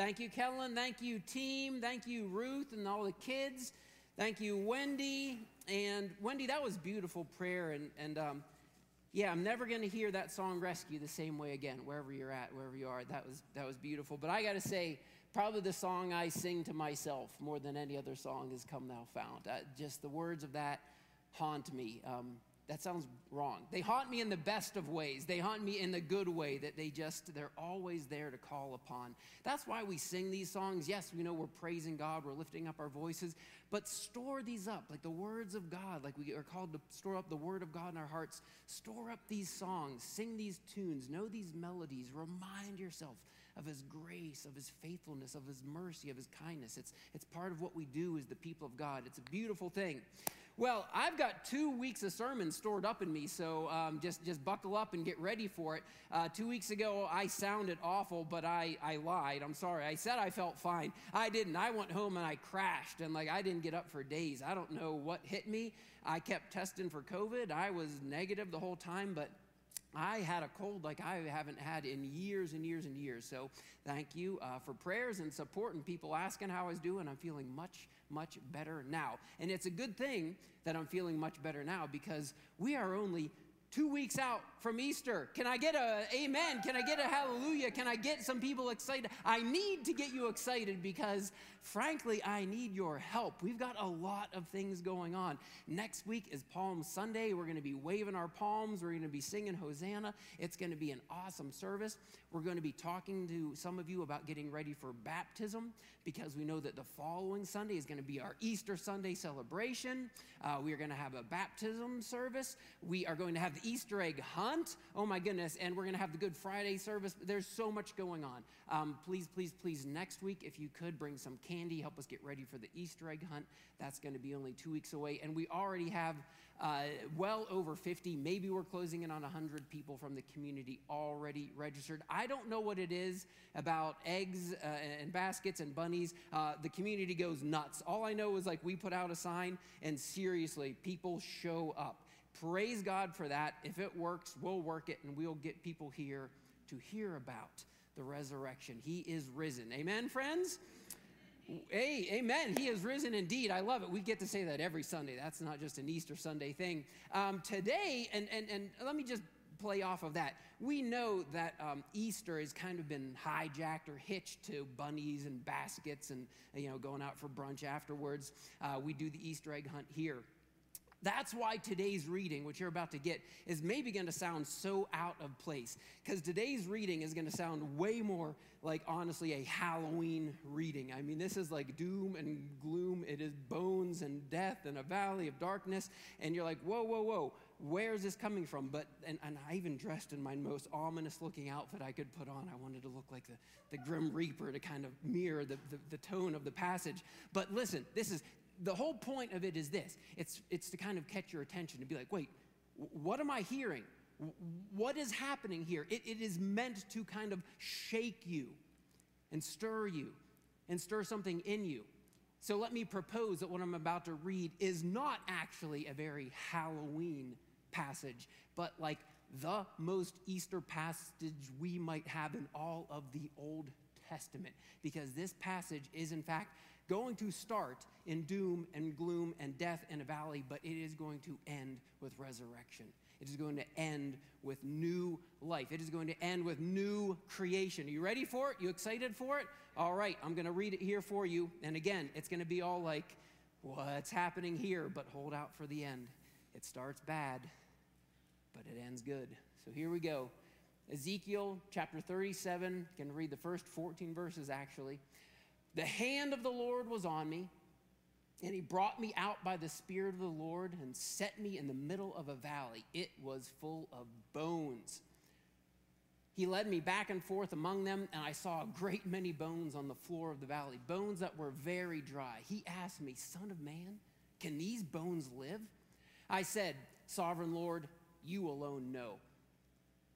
Thank you, Kellen. Thank you, team. Thank you, Ruth, and all the kids. Thank you, Wendy. And Wendy, that was beautiful prayer. And, and um, yeah, I'm never going to hear that song "Rescue" the same way again. Wherever you're at, wherever you are, that was that was beautiful. But I got to say, probably the song I sing to myself more than any other song is "Come Thou Fount." Uh, just the words of that haunt me. Um, that sounds wrong. They haunt me in the best of ways. They haunt me in the good way that they just, they're always there to call upon. That's why we sing these songs. Yes, we know we're praising God, we're lifting up our voices, but store these up like the words of God, like we are called to store up the word of God in our hearts. Store up these songs, sing these tunes, know these melodies, remind yourself of his grace, of his faithfulness, of his mercy, of his kindness. It's, it's part of what we do as the people of God. It's a beautiful thing. Well, I've got two weeks of sermons stored up in me, so um, just, just buckle up and get ready for it. Uh, two weeks ago, I sounded awful, but I, I lied. I'm sorry. I said I felt fine. I didn't. I went home and I crashed, and like I didn't get up for days. I don't know what hit me. I kept testing for COVID. I was negative the whole time, but I had a cold like I haven't had in years and years and years. So thank you uh, for prayers and support and people asking how I was doing. I'm feeling much, much better now. And it's a good thing that I'm feeling much better now because we are only two weeks out from Easter. Can I get a amen? Can I get a hallelujah? Can I get some people excited? I need to get you excited because, frankly, I need your help. We've got a lot of things going on. Next week is Palm Sunday. We're going to be waving our palms. We're going to be singing Hosanna. It's going to be an awesome service. We're going to be talking to some of you about getting ready for baptism because we know that the following Sunday is going to be our Easter Sunday celebration. Uh, we are going to have a baptism service. We are going to have the Easter egg hunt. Oh my goodness. And we're going to have the Good Friday service. There's so much going on. Um, please, please, please, next week, if you could bring some candy, help us get ready for the Easter egg hunt. That's going to be only two weeks away. And we already have uh, well over 50, maybe we're closing in on 100 people from the community already registered. I don't know what it is about eggs uh, and baskets and bunnies. Uh, the community goes nuts. All I know is like we put out a sign, and seriously, people show up. Praise God for that. If it works, we'll work it and we'll get people here to hear about the resurrection. He is risen. Amen, friends? Hey, amen. He is risen indeed. I love it. We get to say that every Sunday. That's not just an Easter Sunday thing. Um, today, and, and, and let me just play off of that. We know that um, Easter has kind of been hijacked or hitched to bunnies and baskets and, you know, going out for brunch afterwards. Uh, we do the Easter egg hunt here. That's why today's reading, which you're about to get, is maybe going to sound so out of place. Because today's reading is going to sound way more like, honestly, a Halloween reading. I mean, this is like doom and gloom. It is bones and death and a valley of darkness. And you're like, whoa, whoa, whoa, where's this coming from? But, and, and I even dressed in my most ominous looking outfit I could put on. I wanted to look like the, the Grim Reaper to kind of mirror the, the, the tone of the passage. But listen, this is, the whole point of it is this it's, it's to kind of catch your attention to be like, wait, what am I hearing? What is happening here? It, it is meant to kind of shake you and stir you and stir something in you. So let me propose that what I'm about to read is not actually a very Halloween passage, but like the most Easter passage we might have in all of the Old Testament, because this passage is, in fact, going to start in doom and gloom and death in a valley, but it is going to end with resurrection. It is going to end with new life. It is going to end with new creation. Are you ready for it? You excited for it? All right, I'm going to read it here for you. And again, it's going to be all like, what's happening here? But hold out for the end. It starts bad, but it ends good. So here we go. Ezekiel chapter 37. You can read the first 14 verses actually. The hand of the Lord was on me, and he brought me out by the Spirit of the Lord and set me in the middle of a valley. It was full of bones. He led me back and forth among them, and I saw a great many bones on the floor of the valley, bones that were very dry. He asked me, Son of man, can these bones live? I said, Sovereign Lord, you alone know.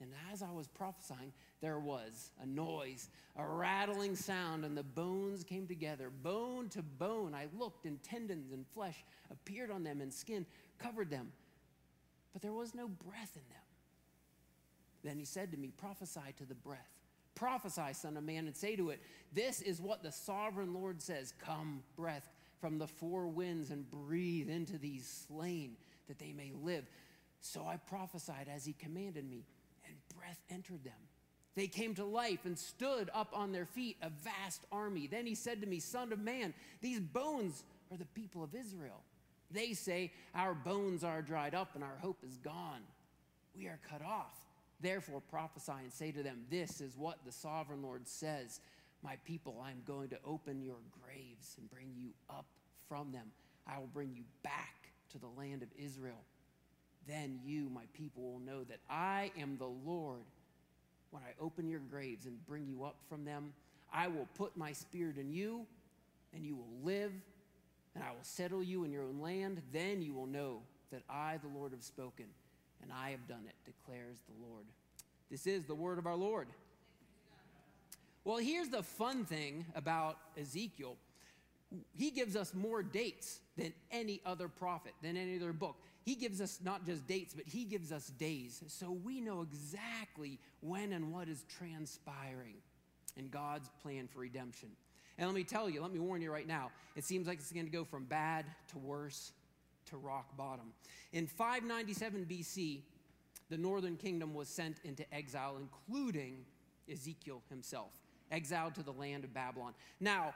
And as I was prophesying, there was a noise, a rattling sound, and the bones came together, bone to bone. I looked, and tendons and flesh appeared on them, and skin covered them. But there was no breath in them. Then he said to me, Prophesy to the breath. Prophesy, Son of Man, and say to it, This is what the sovereign Lord says Come, breath from the four winds, and breathe into these slain, that they may live. So I prophesied as he commanded me, breath entered them. They came to life and stood up on their feet, a vast army. Then he said to me, Son of man, these bones are the people of Israel. They say, Our bones are dried up and our hope is gone. We are cut off. Therefore prophesy and say to them, This is what the sovereign Lord says My people, I am going to open your graves and bring you up from them. I will bring you back to the land of Israel. Then you, my people, will know that I am the Lord. When I open your graves and bring you up from them, I will put my spirit in you, and you will live, and I will settle you in your own land. Then you will know that I, the Lord, have spoken, and I have done it, declares the Lord. This is the word of our Lord. Well, here's the fun thing about Ezekiel he gives us more dates than any other prophet, than any other book. He gives us not just dates, but he gives us days. So we know exactly when and what is transpiring in God's plan for redemption. And let me tell you, let me warn you right now, it seems like it's going to go from bad to worse to rock bottom. In 597 BC, the northern kingdom was sent into exile, including Ezekiel himself, exiled to the land of Babylon. Now,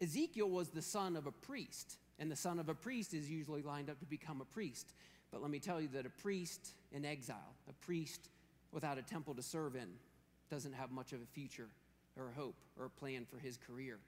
Ezekiel was the son of a priest. And the son of a priest is usually lined up to become a priest. But let me tell you that a priest in exile, a priest without a temple to serve in, doesn't have much of a future or a hope or a plan for his career.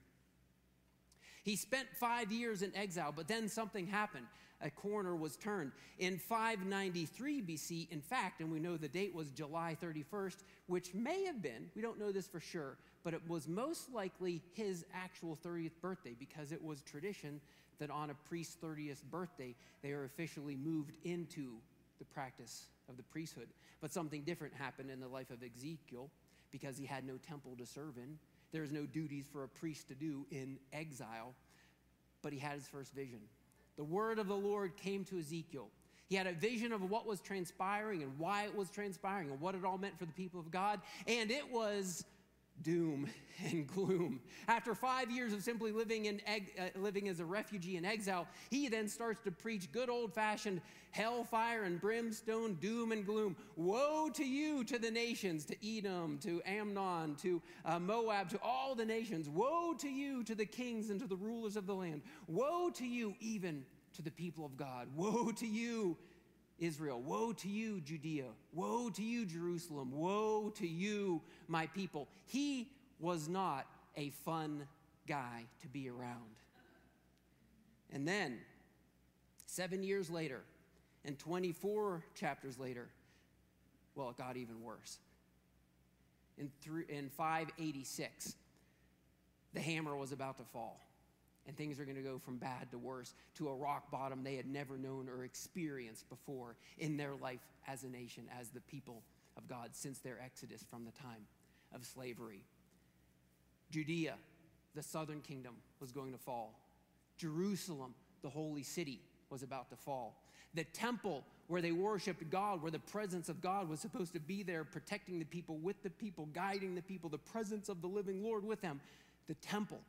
He spent five years in exile, but then something happened. A corner was turned. In 593 BC, in fact, and we know the date was July 31st, which may have been, we don't know this for sure, but it was most likely his actual 30th birthday because it was tradition that on a priest's 30th birthday, they are officially moved into the practice of the priesthood. But something different happened in the life of Ezekiel because he had no temple to serve in. There's no duties for a priest to do in exile, but he had his first vision. The word of the Lord came to Ezekiel. He had a vision of what was transpiring and why it was transpiring and what it all meant for the people of God. And it was doom and gloom. After five years of simply living, in uh, living as a refugee in exile, he then starts to preach good old fashioned hellfire and brimstone, doom and gloom. Woe to you, to the nations, to Edom, to Ammon, to uh, Moab, to all the nations. Woe to you, to the kings and to the rulers of the land. Woe to you, even to the people of God. Woe to you, Israel. Woe to you, Judea. Woe to you, Jerusalem. Woe to you, my people. He was not a fun guy to be around. And then, seven years later, and 24 chapters later, well, it got even worse. In, three, in 586, the hammer was about to fall and things are going to go from bad to worse to a rock bottom they had never known or experienced before in their life as a nation, as the people of God, since their exodus from the time of slavery. Judea, the southern kingdom, was going to fall. Jerusalem, the holy city, was about to fall. The temple where they worshiped God, where the presence of God was supposed to be there, protecting the people, with the people, guiding the people, the presence of the living Lord with them. The temple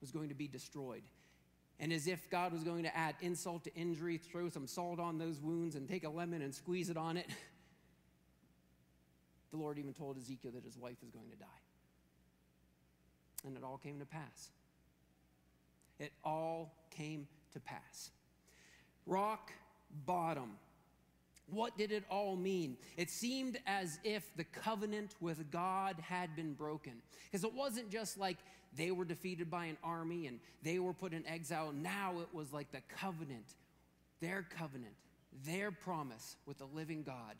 was going to be destroyed. And as if God was going to add insult to injury, throw some salt on those wounds and take a lemon and squeeze it on it, the Lord even told Ezekiel that his wife was going to die. And it all came to pass. It all came to pass. Rock bottom. What did it all mean? It seemed as if the covenant with God had been broken. Because it wasn't just like they were defeated by an army and they were put in exile. Now it was like the covenant, their covenant, their promise with the living God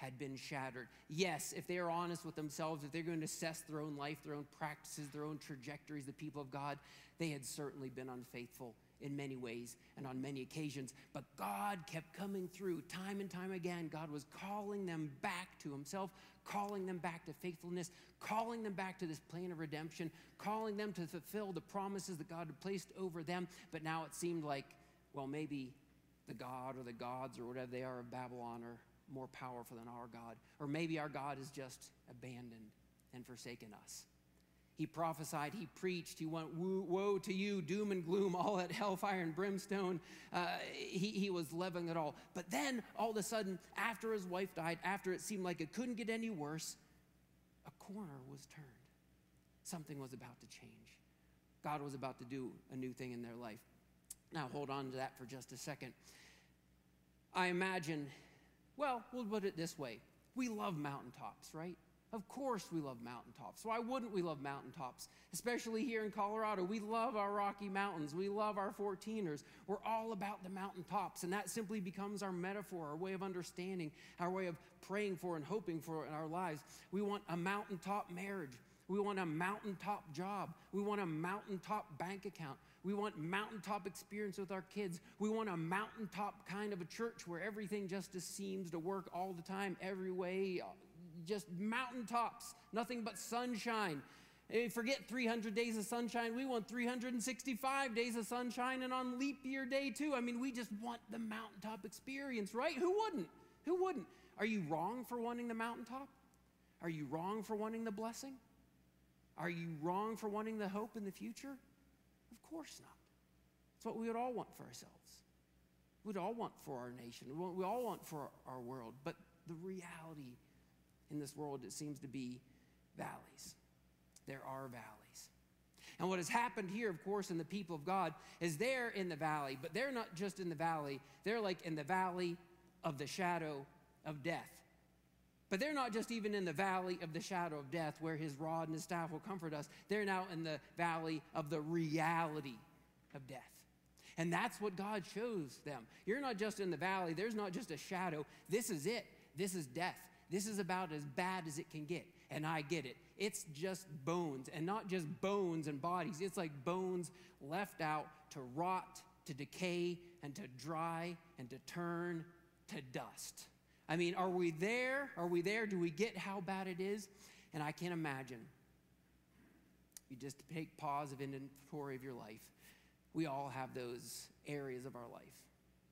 had been shattered. Yes, if they are honest with themselves, if they're going to assess their own life, their own practices, their own trajectories, the people of God, they had certainly been unfaithful in many ways and on many occasions. But God kept coming through time and time again. God was calling them back to Himself, calling them back to faithfulness, calling them back to this plan of redemption, calling them to fulfill the promises that God had placed over them. But now it seemed like, well, maybe the God or the gods or whatever they are of Babylon are more powerful than our God. Or maybe our God has just abandoned and forsaken us. He prophesied, he preached, he went, Woe to you, doom and gloom, all at hellfire and brimstone. Uh, he, he was leveling it all. But then, all of a sudden, after his wife died, after it seemed like it couldn't get any worse, a corner was turned. Something was about to change. God was about to do a new thing in their life. Now, hold on to that for just a second. I imagine well, we'll put it this way we love mountaintops, right? Of course, we love mountaintops. Why wouldn't we love mountaintops? Especially here in Colorado. We love our Rocky Mountains. We love our 14ers. We're all about the mountaintops, and that simply becomes our metaphor, our way of understanding, our way of praying for and hoping for in our lives. We want a mountaintop marriage. We want a mountaintop job. We want a mountaintop bank account. We want mountaintop experience with our kids. We want a mountaintop kind of a church where everything just seems to work all the time, every way, just mountaintops, nothing but sunshine. Forget 300 days of sunshine. We want 365 days of sunshine and on leap year day too. I mean, we just want the mountaintop experience, right? Who wouldn't? Who wouldn't? Are you wrong for wanting the mountaintop? Are you wrong for wanting the blessing? Are you wrong for wanting the hope in the future? Course not. It's what we would all want for ourselves. We'd all want for our nation. We all want for our world. But the reality in this world, it seems to be valleys. There are valleys. And what has happened here, of course, in the people of God is they're in the valley, but they're not just in the valley, they're like in the valley of the shadow of death. But they're not just even in the valley of the shadow of death where his rod and his staff will comfort us. They're now in the valley of the reality of death. And that's what God shows them. You're not just in the valley, there's not just a shadow. This is it. This is death. This is about as bad as it can get. And I get it. It's just bones, and not just bones and bodies. It's like bones left out to rot, to decay, and to dry, and to turn to dust. I mean, are we there? Are we there? Do we get how bad it is? And I can't imagine. You just take pause of inventory of your life. We all have those areas of our life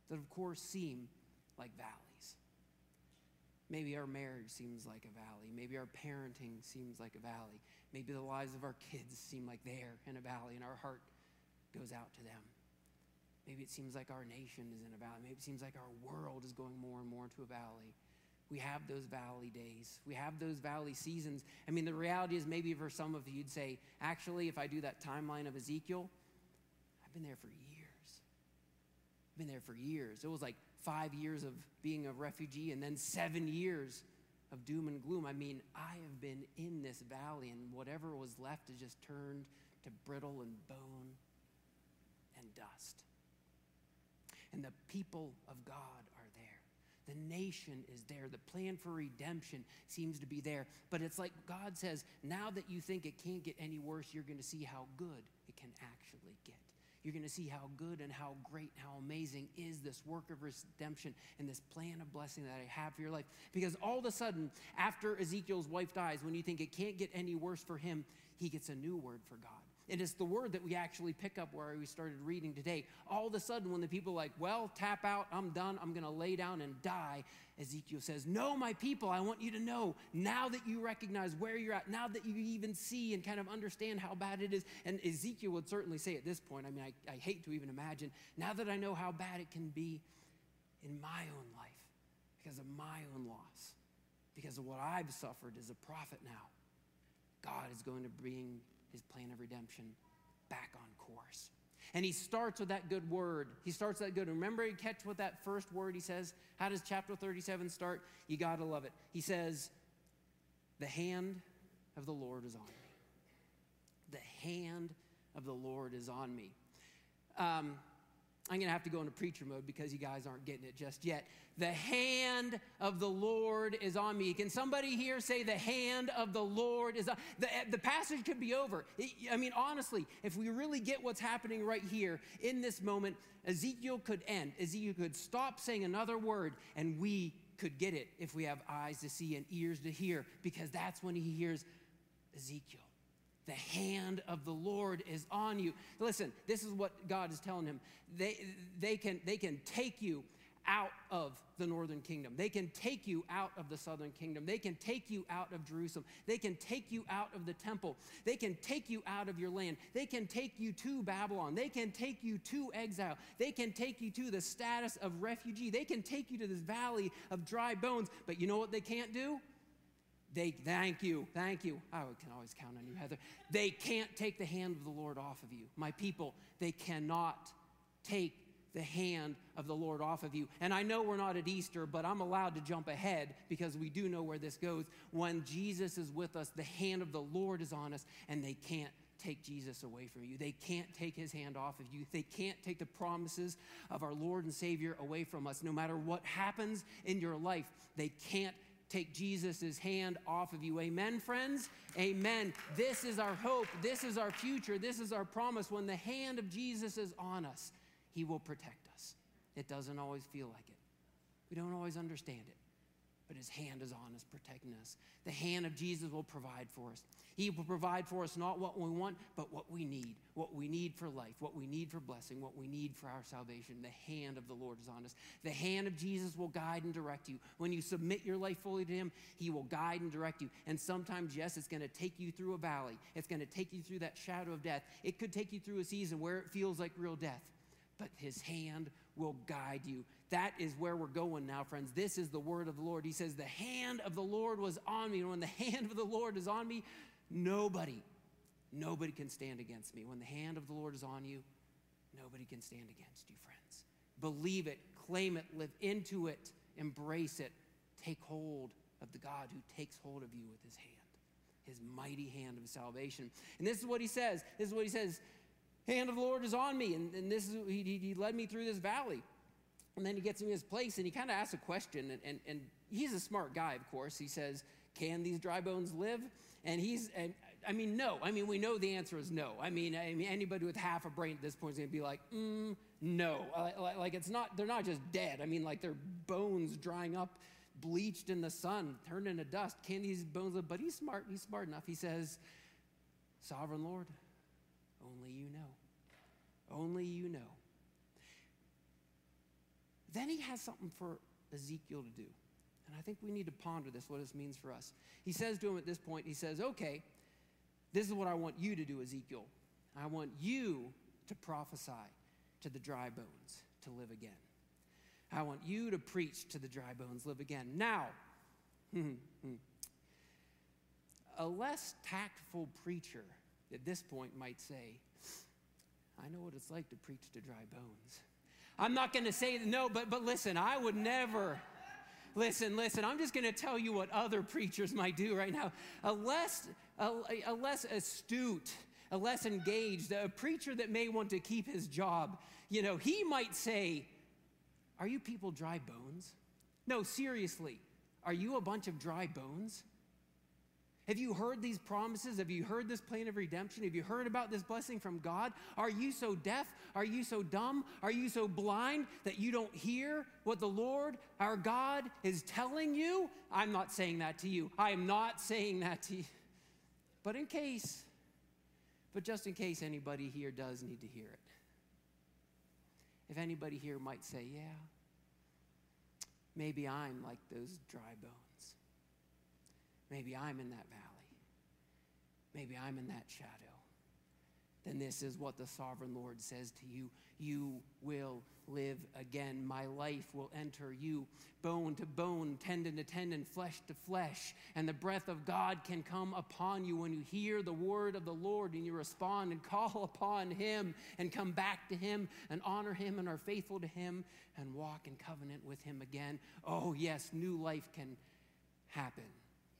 that, of course, seem like valleys. Maybe our marriage seems like a valley. Maybe our parenting seems like a valley. Maybe the lives of our kids seem like they're in a valley and our heart goes out to them. Maybe it seems like our nation is in a valley. Maybe it seems like our world is going more and more into a valley. We have those valley days. We have those valley seasons. I mean, the reality is maybe for some of you, you'd say, actually, if I do that timeline of Ezekiel, I've been there for years. I've been there for years. It was like five years of being a refugee and then seven years of doom and gloom. I mean, I have been in this valley, and whatever was left has just turned to brittle and bone and dust and the people of God are there. The nation is there. The plan for redemption seems to be there. But it's like God says, now that you think it can't get any worse, you're going to see how good it can actually get. You're going to see how good and how great, how amazing is this work of redemption and this plan of blessing that I have for your life. Because all of a sudden, after Ezekiel's wife dies, when you think it can't get any worse for him, he gets a new word for God. And it's the word that we actually pick up where we started reading today. All of a sudden, when the people are like, well, tap out, I'm done, I'm going to lay down and die, Ezekiel says, No, my people, I want you to know now that you recognize where you're at, now that you even see and kind of understand how bad it is. And Ezekiel would certainly say at this point, I mean, I, I hate to even imagine, now that I know how bad it can be in my own life because of my own loss, because of what I've suffered as a prophet now, God is going to bring his plan of redemption back on course. And he starts with that good word. He starts that good. Remember, you catch what that first word he says? How does chapter 37 start? You got to love it. He says, The hand of the Lord is on me. The hand of the Lord is on me. Um, I'm going to have to go into preacher mode because you guys aren't getting it just yet. The hand of the Lord is on me. Can somebody here say, The hand of the Lord is on? The, the passage could be over. I mean, honestly, if we really get what's happening right here in this moment, Ezekiel could end. Ezekiel could stop saying another word, and we could get it if we have eyes to see and ears to hear, because that's when he hears Ezekiel. The hand of the Lord is on you. Listen, this is what God is telling him. They, they, can, they can take you out of the northern kingdom. They can take you out of the southern kingdom. They can take you out of Jerusalem. They can take you out of the temple. They can take you out of your land. They can take you to Babylon. They can take you to exile. They can take you to the status of refugee. They can take you to this valley of dry bones. But you know what they can't do? They thank you, thank you. Oh, I can always count on you, Heather. They can't take the hand of the Lord off of you. My people, they cannot take the hand of the Lord off of you. And I know we're not at Easter, but I'm allowed to jump ahead because we do know where this goes. When Jesus is with us, the hand of the Lord is on us, and they can't take Jesus away from you. They can't take his hand off of you. They can't take the promises of our Lord and Savior away from us. No matter what happens in your life, they can't take Jesus' hand off of you. Amen, friends? Amen. This is our hope. This is our future. This is our promise. When the hand of Jesus is on us, he will protect us. It doesn't always feel like it, we don't always understand it but his hand is on us, protecting us. The hand of Jesus will provide for us. He will provide for us not what we want, but what we need. What we need for life, what we need for blessing, what we need for our salvation. The hand of the Lord is on us. The hand of Jesus will guide and direct you. When you submit your life fully to him, he will guide and direct you. And sometimes, yes, it's going to take you through a valley, it's going to take you through that shadow of death. It could take you through a season where it feels like real death, but his hand will guide you. That is where we're going now, friends. This is the word of the Lord. He says, The hand of the Lord was on me. And when the hand of the Lord is on me, nobody, nobody can stand against me. When the hand of the Lord is on you, nobody can stand against you, friends. Believe it, claim it, live into it, embrace it. Take hold of the God who takes hold of you with his hand, his mighty hand of salvation. And this is what he says. This is what he says hand of the Lord is on me. And, and this is, he, he led me through this valley. And then he gets in his place and he kind of asks a question. And, and, and he's a smart guy, of course. He says, Can these dry bones live? And he's, and, I mean, no. I mean, we know the answer is no. I mean, I mean anybody with half a brain at this point is going to be like, mm, no. Like, like, it's not, they're not just dead. I mean, like their bones drying up, bleached in the sun, turned into dust. Can these bones live? But he's smart. He's smart enough. He says, Sovereign Lord, only you know. Only you know. Then he has something for Ezekiel to do. And I think we need to ponder this, what this means for us. He says to him at this point, he says, Okay, this is what I want you to do, Ezekiel. I want you to prophesy to the dry bones to live again. I want you to preach to the dry bones, live again. Now, a less tactful preacher at this point might say, I know what it's like to preach to dry bones. I'm not going to say no, but, but listen, I would never. Listen, listen, I'm just going to tell you what other preachers might do right now. A less, a, a less astute, a less engaged, a preacher that may want to keep his job, you know, he might say, Are you people dry bones? No, seriously, are you a bunch of dry bones? Have you heard these promises? Have you heard this plan of redemption? Have you heard about this blessing from God? Are you so deaf? Are you so dumb? Are you so blind that you don't hear what the Lord, our God, is telling you? I'm not saying that to you. I am not saying that to you. But in case, but just in case anybody here does need to hear it, if anybody here might say, yeah, maybe I'm like those dry bones. Maybe I'm in that valley. Maybe I'm in that shadow. Then this is what the sovereign Lord says to you You will live again. My life will enter you, bone to bone, tendon to tendon, flesh to flesh. And the breath of God can come upon you when you hear the word of the Lord and you respond and call upon Him and come back to Him and honor Him and are faithful to Him and walk in covenant with Him again. Oh, yes, new life can happen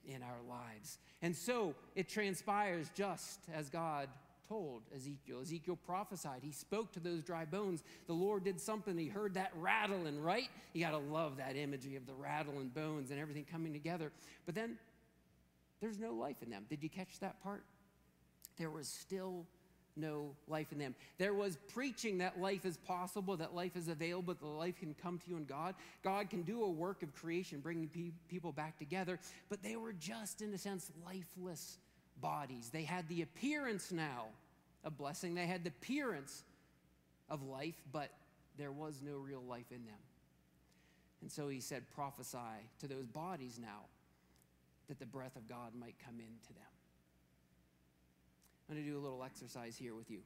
in our lives. And so it transpires just as God told Ezekiel. Ezekiel prophesied. He spoke to those dry bones. The Lord did something. He heard that rattling, right? You got to love that imagery of the rattling bones and everything coming together. But then there's no life in them. Did you catch that part? There was still no life in them. There was preaching that life is possible, that life is available, that life can come to you in God. God can do a work of creation, bringing pe- people back together, but they were just, in a sense, lifeless bodies. They had the appearance now of blessing, they had the appearance of life, but there was no real life in them. And so he said, prophesy to those bodies now that the breath of God might come into them. I'm going to do a little exercise here with you.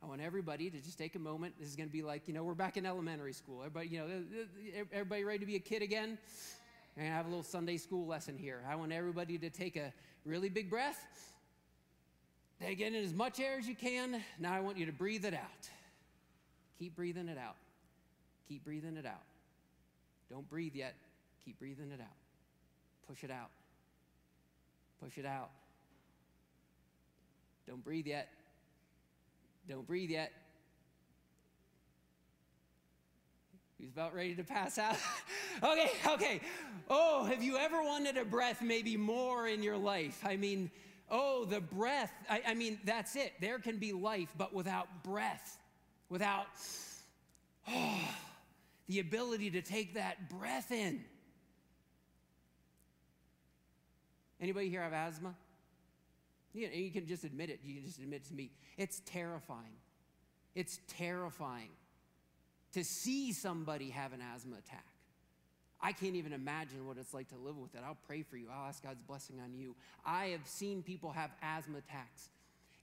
I want everybody to just take a moment. This is going to be like, you know, we're back in elementary school. Everybody, you know, everybody ready to be a kid again? And have a little Sunday school lesson here. I want everybody to take a really big breath. Take in as much air as you can. Now I want you to breathe it out. Keep breathing it out. Keep breathing it out. Don't breathe yet. Keep breathing it out. Push it out. Push it out. Don't breathe yet. Don't breathe yet. He's about ready to pass out. okay, okay. Oh, have you ever wanted a breath maybe more in your life? I mean, oh, the breath. I, I mean, that's it. There can be life, but without breath, without oh, the ability to take that breath in. Anybody here have asthma? You, know, you can just admit it. You can just admit it to me. It's terrifying. It's terrifying to see somebody have an asthma attack. I can't even imagine what it's like to live with it. I'll pray for you. I'll ask God's blessing on you. I have seen people have asthma attacks.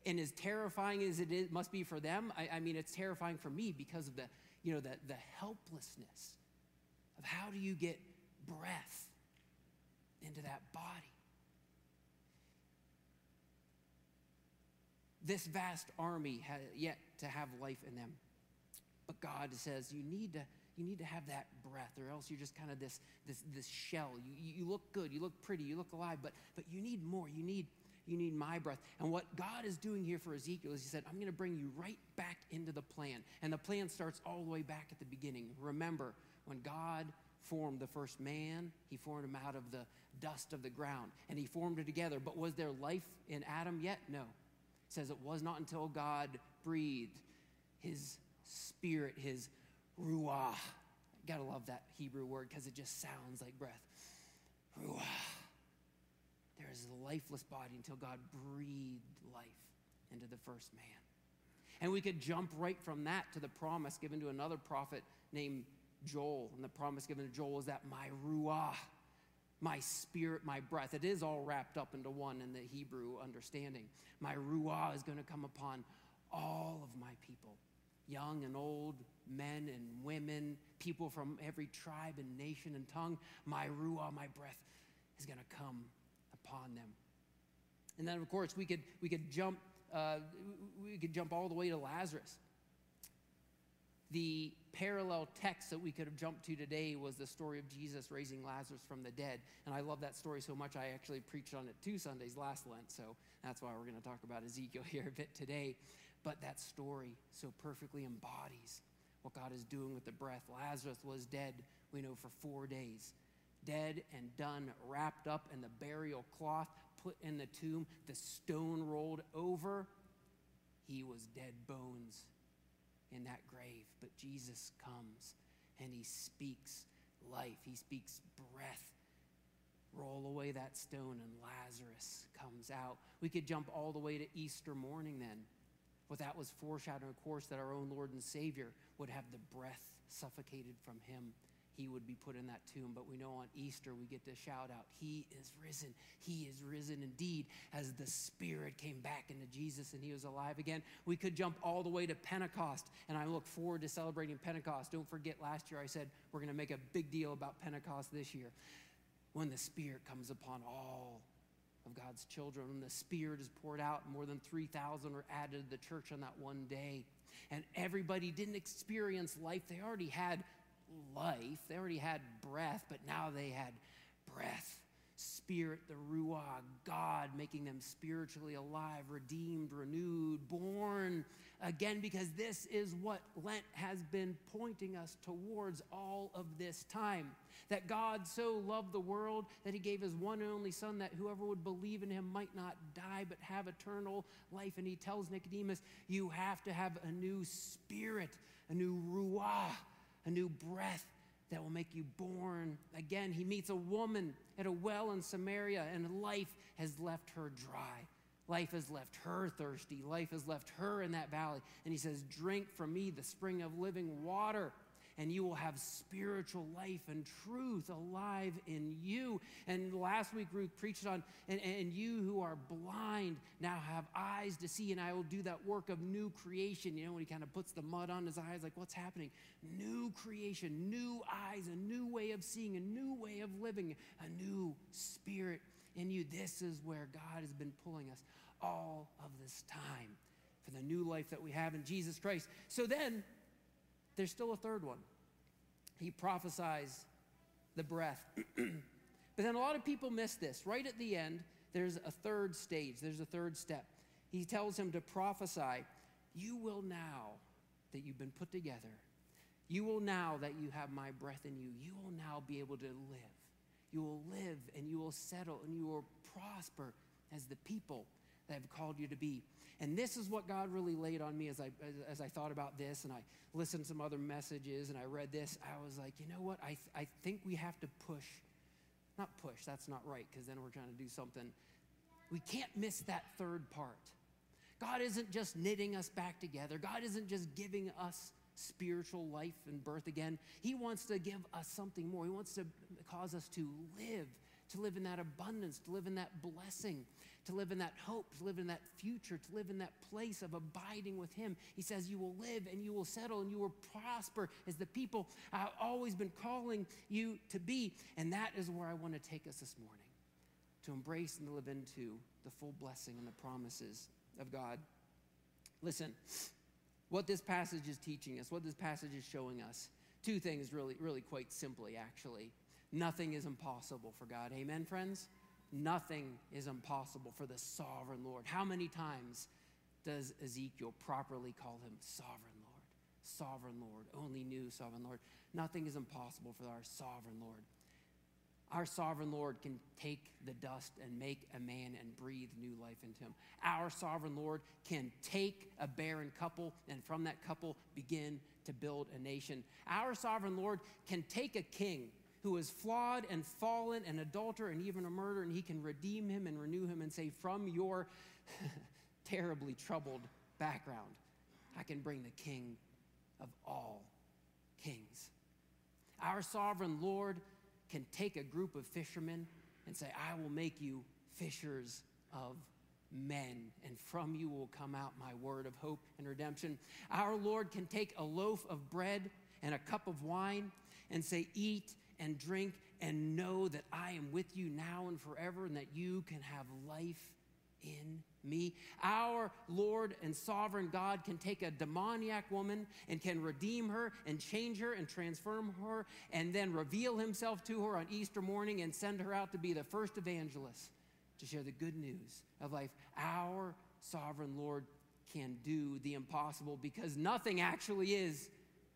And as terrifying as it is, must be for them, I, I mean, it's terrifying for me because of the, you know, the, the helplessness of how do you get breath into that body. This vast army has yet to have life in them. But God says you need to, you need to have that breath, or else you're just kind of this, this, this shell. You, you look good, you look pretty, you look alive, but, but you need more. You need, you need my breath. And what God is doing here for Ezekiel is He said, I'm going to bring you right back into the plan. And the plan starts all the way back at the beginning. Remember, when God formed the first man, He formed him out of the dust of the ground, and He formed it together. But was there life in Adam yet? No says it was not until God breathed his spirit, his ruah. Gotta love that Hebrew word because it just sounds like breath. Ruah. There is a lifeless body until God breathed life into the first man. And we could jump right from that to the promise given to another prophet named Joel. And the promise given to Joel is that my ruah, my spirit, my breath. It is all wrapped up into one in the Hebrew understanding. My ruah is going to come upon all of my people, young and old, men and women, people from every tribe and nation and tongue. My ruah, my breath, is going to come upon them. And then, of course, we could, we could jump. Uh, we could jump all the way to Lazarus the parallel text that we could have jumped to today was the story of Jesus raising Lazarus from the dead. And I love that story so much, I actually preached on it two Sundays last Lent. So that's why we're going to talk about Ezekiel here a bit today. But that story so perfectly embodies what God is doing with the breath. Lazarus was dead, we know, for four days. Dead and done, wrapped up in the burial cloth, put in the tomb, the stone rolled over. He was dead bones in that grave. But Jesus comes and he speaks life, he speaks breath. Roll away that stone, and Lazarus comes out. We could jump all the way to Easter morning then. What that was foreshadowing, of course, that our own Lord and Savior would have the breath suffocated from him he would be put in that tomb. But we know on Easter we get to shout out, He is risen. He is risen indeed. As the Spirit came back into Jesus and he was alive again. We could jump all the way to Pentecost, and I look forward to celebrating Pentecost. Don't forget, last year I said we're going to make a big deal about Pentecost this year. When the Spirit comes upon all of God's children, when the Spirit is poured out, more than 3,000 are added to the church on that one day. And everybody didn't experience life, they already had life. They already had breath, but now they had breath spirit, the Ruah, God, making them spiritually alive, redeemed, renewed, born again, because this is what Lent has been pointing us towards all of this time. That God so loved the world that he gave his one and only Son, that whoever would believe in him might not die but have eternal life. And he tells Nicodemus, You have to have a new spirit, a new Ruah, a new breath that will make you born again. He meets a woman at a well in Samaria, and life has left her dry. Life has left her thirsty. Life has left her in that valley. And he says, Drink from me the spring of living water and you will have spiritual life and truth alive in you. And last week, Ruth preached on, and, and you who are blind now have eyes to see, and I will do that work of new creation. You know, when he kind of puts the mud on his eyes, like, what's happening? New creation, new eyes, a new way of seeing, a new way of living, a new spirit in you. This is where God has been pulling us all of this time for the new life that we have in Jesus Christ. So then, there's still a third one he prophesies the breath. but then a lot of people miss this. Right at the end, there's a third stage, there's a third step. He tells him to prophesy, You will now that you've been put together, you will now that you have my breath in you, you will now be able to live. You will live and you will settle and you will prosper as the people that have called you to be. And this is what God really laid on me as I, as, as, I thought about this and I listened to some other messages and I read this. I was like, you know what? I, th- I think we have to push, not push, that's not right because then we're trying to do something. We can't miss that third part. God isn't just knitting us back together, God isn't just giving us spiritual life and birth again. He wants to give us something more. He wants to cause us to live, to live in that abundance, to live in that blessing to live in that hope, to live in that future, to live in that place of abiding with Him. He says, You will live and you will settle and you will prosper as the people I've always been calling you to be. And that is where I want to take us this morning to embrace and to live into the full blessing and the promises of God. Listen, what this passage is teaching us, what this passage is showing us, two things really, really quite simply, actually. Nothing is impossible for God. Amen, friends? Nothing is impossible for the sovereign Lord. How many times does Ezekiel properly call him sovereign Lord? Sovereign Lord, only new sovereign Lord. Nothing is impossible for our sovereign Lord. Our sovereign Lord can take the dust and make a man and breathe new life into him. Our sovereign Lord can take a barren couple and from that couple begin to build a nation. Our sovereign Lord can take a king who is flawed and fallen, an adulterer, and even a murderer, and he can redeem him and renew him and say, From your terribly troubled background, I can bring the king of all kings. Our sovereign Lord can take a group of fishermen and say, I will make you fishers of men, and from you will come out my word of hope and redemption. Our Lord can take a loaf of bread and a cup of wine and say, Eat and drink and know that I am with you now and forever and that you can have life in me. Our Lord and sovereign God can take a demoniac woman and can redeem her and change her and transform her and then reveal himself to her on Easter morning and send her out to be the first evangelist to share the good news of life. Our sovereign Lord can do the impossible because nothing actually is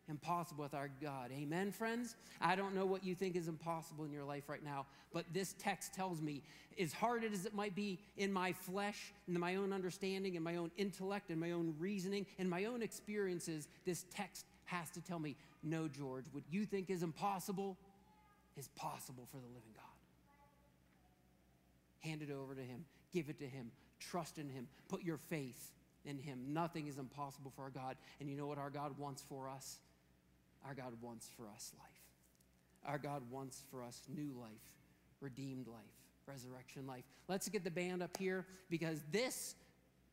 impossible with our God. Amen, friends? I don't know what you think is impossible in your life right now, but this text tells me, as hard as it might be in my flesh, in my own understanding, in my own intellect, in my own reasoning, in my own experiences, this text has to tell me, no, George, what you think is impossible is possible for the living God. Hand it over to Him, give it to Him, trust in Him, put your faith in Him. Nothing is impossible for our God. And you know what our God wants for us? Our God wants for us life. Our God wants for us new life, redeemed life, resurrection life. Let's get the band up here because this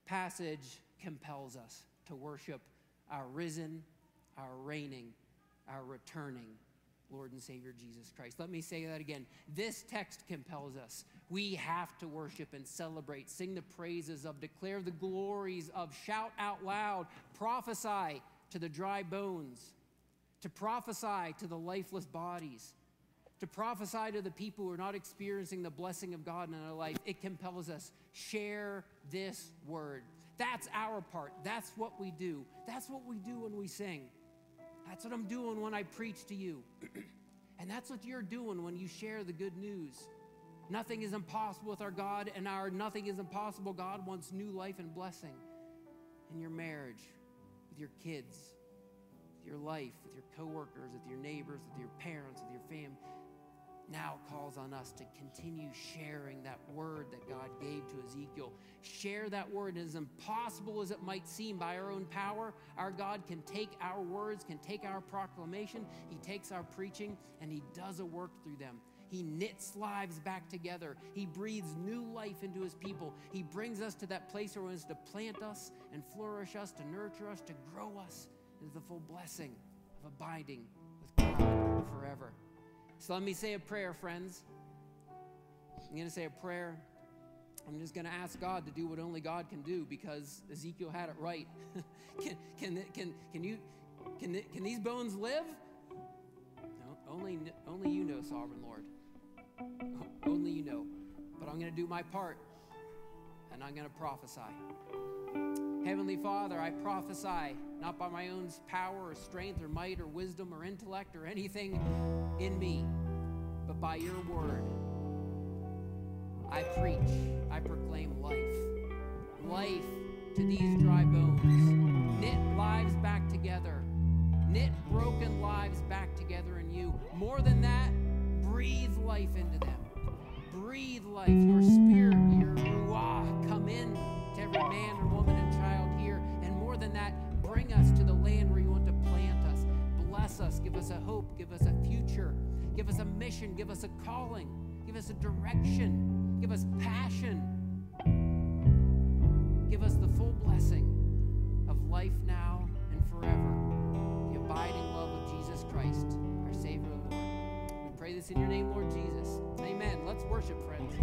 passage compels us to worship our risen, our reigning, our returning Lord and Savior Jesus Christ. Let me say that again. This text compels us. We have to worship and celebrate, sing the praises of, declare the glories of, shout out loud, prophesy to the dry bones to prophesy to the lifeless bodies, to prophesy to the people who are not experiencing the blessing of God in our life, it compels us share this word. That's our part. That's what we do. That's what we do when we sing. That's what I'm doing when I preach to you. and that's what you're doing when you share the good news. Nothing is impossible with our God, and our nothing is impossible. God wants new life and blessing in your marriage, with your kids, your life, with your coworkers, with your neighbors, with your parents, with your family now calls on us to continue sharing that word that God gave to Ezekiel. Share that word. as impossible as it might seem by our own power, our God can take our words, can take our proclamation, He takes our preaching, and He does a work through them. He knits lives back together. He breathes new life into His people. He brings us to that place where He wants to plant us and flourish us, to nurture us, to grow us into the full blessing of abiding with God forever. So let me say a prayer, friends. I'm going to say a prayer. I'm just going to ask God to do what only God can do because Ezekiel had it right. can, can, can, can, you, can, can these bones live? No, only, only you know, sovereign Lord. Only you know. But I'm going to do my part and I'm going to prophesy. Heavenly Father, I prophesy, not by my own power or strength or might or wisdom or intellect or anything in me, but by your word. I preach, I proclaim life. Life to these dry bones. Knit lives back together. Knit broken lives back together in you. More than that, breathe life into them. Breathe life. Your spirit, Give us a hope. Give us a future. Give us a mission. Give us a calling. Give us a direction. Give us passion. Give us the full blessing of life now and forever. The abiding love of Jesus Christ, our Savior and Lord. We pray this in your name, Lord Jesus. Amen. Let's worship, friends.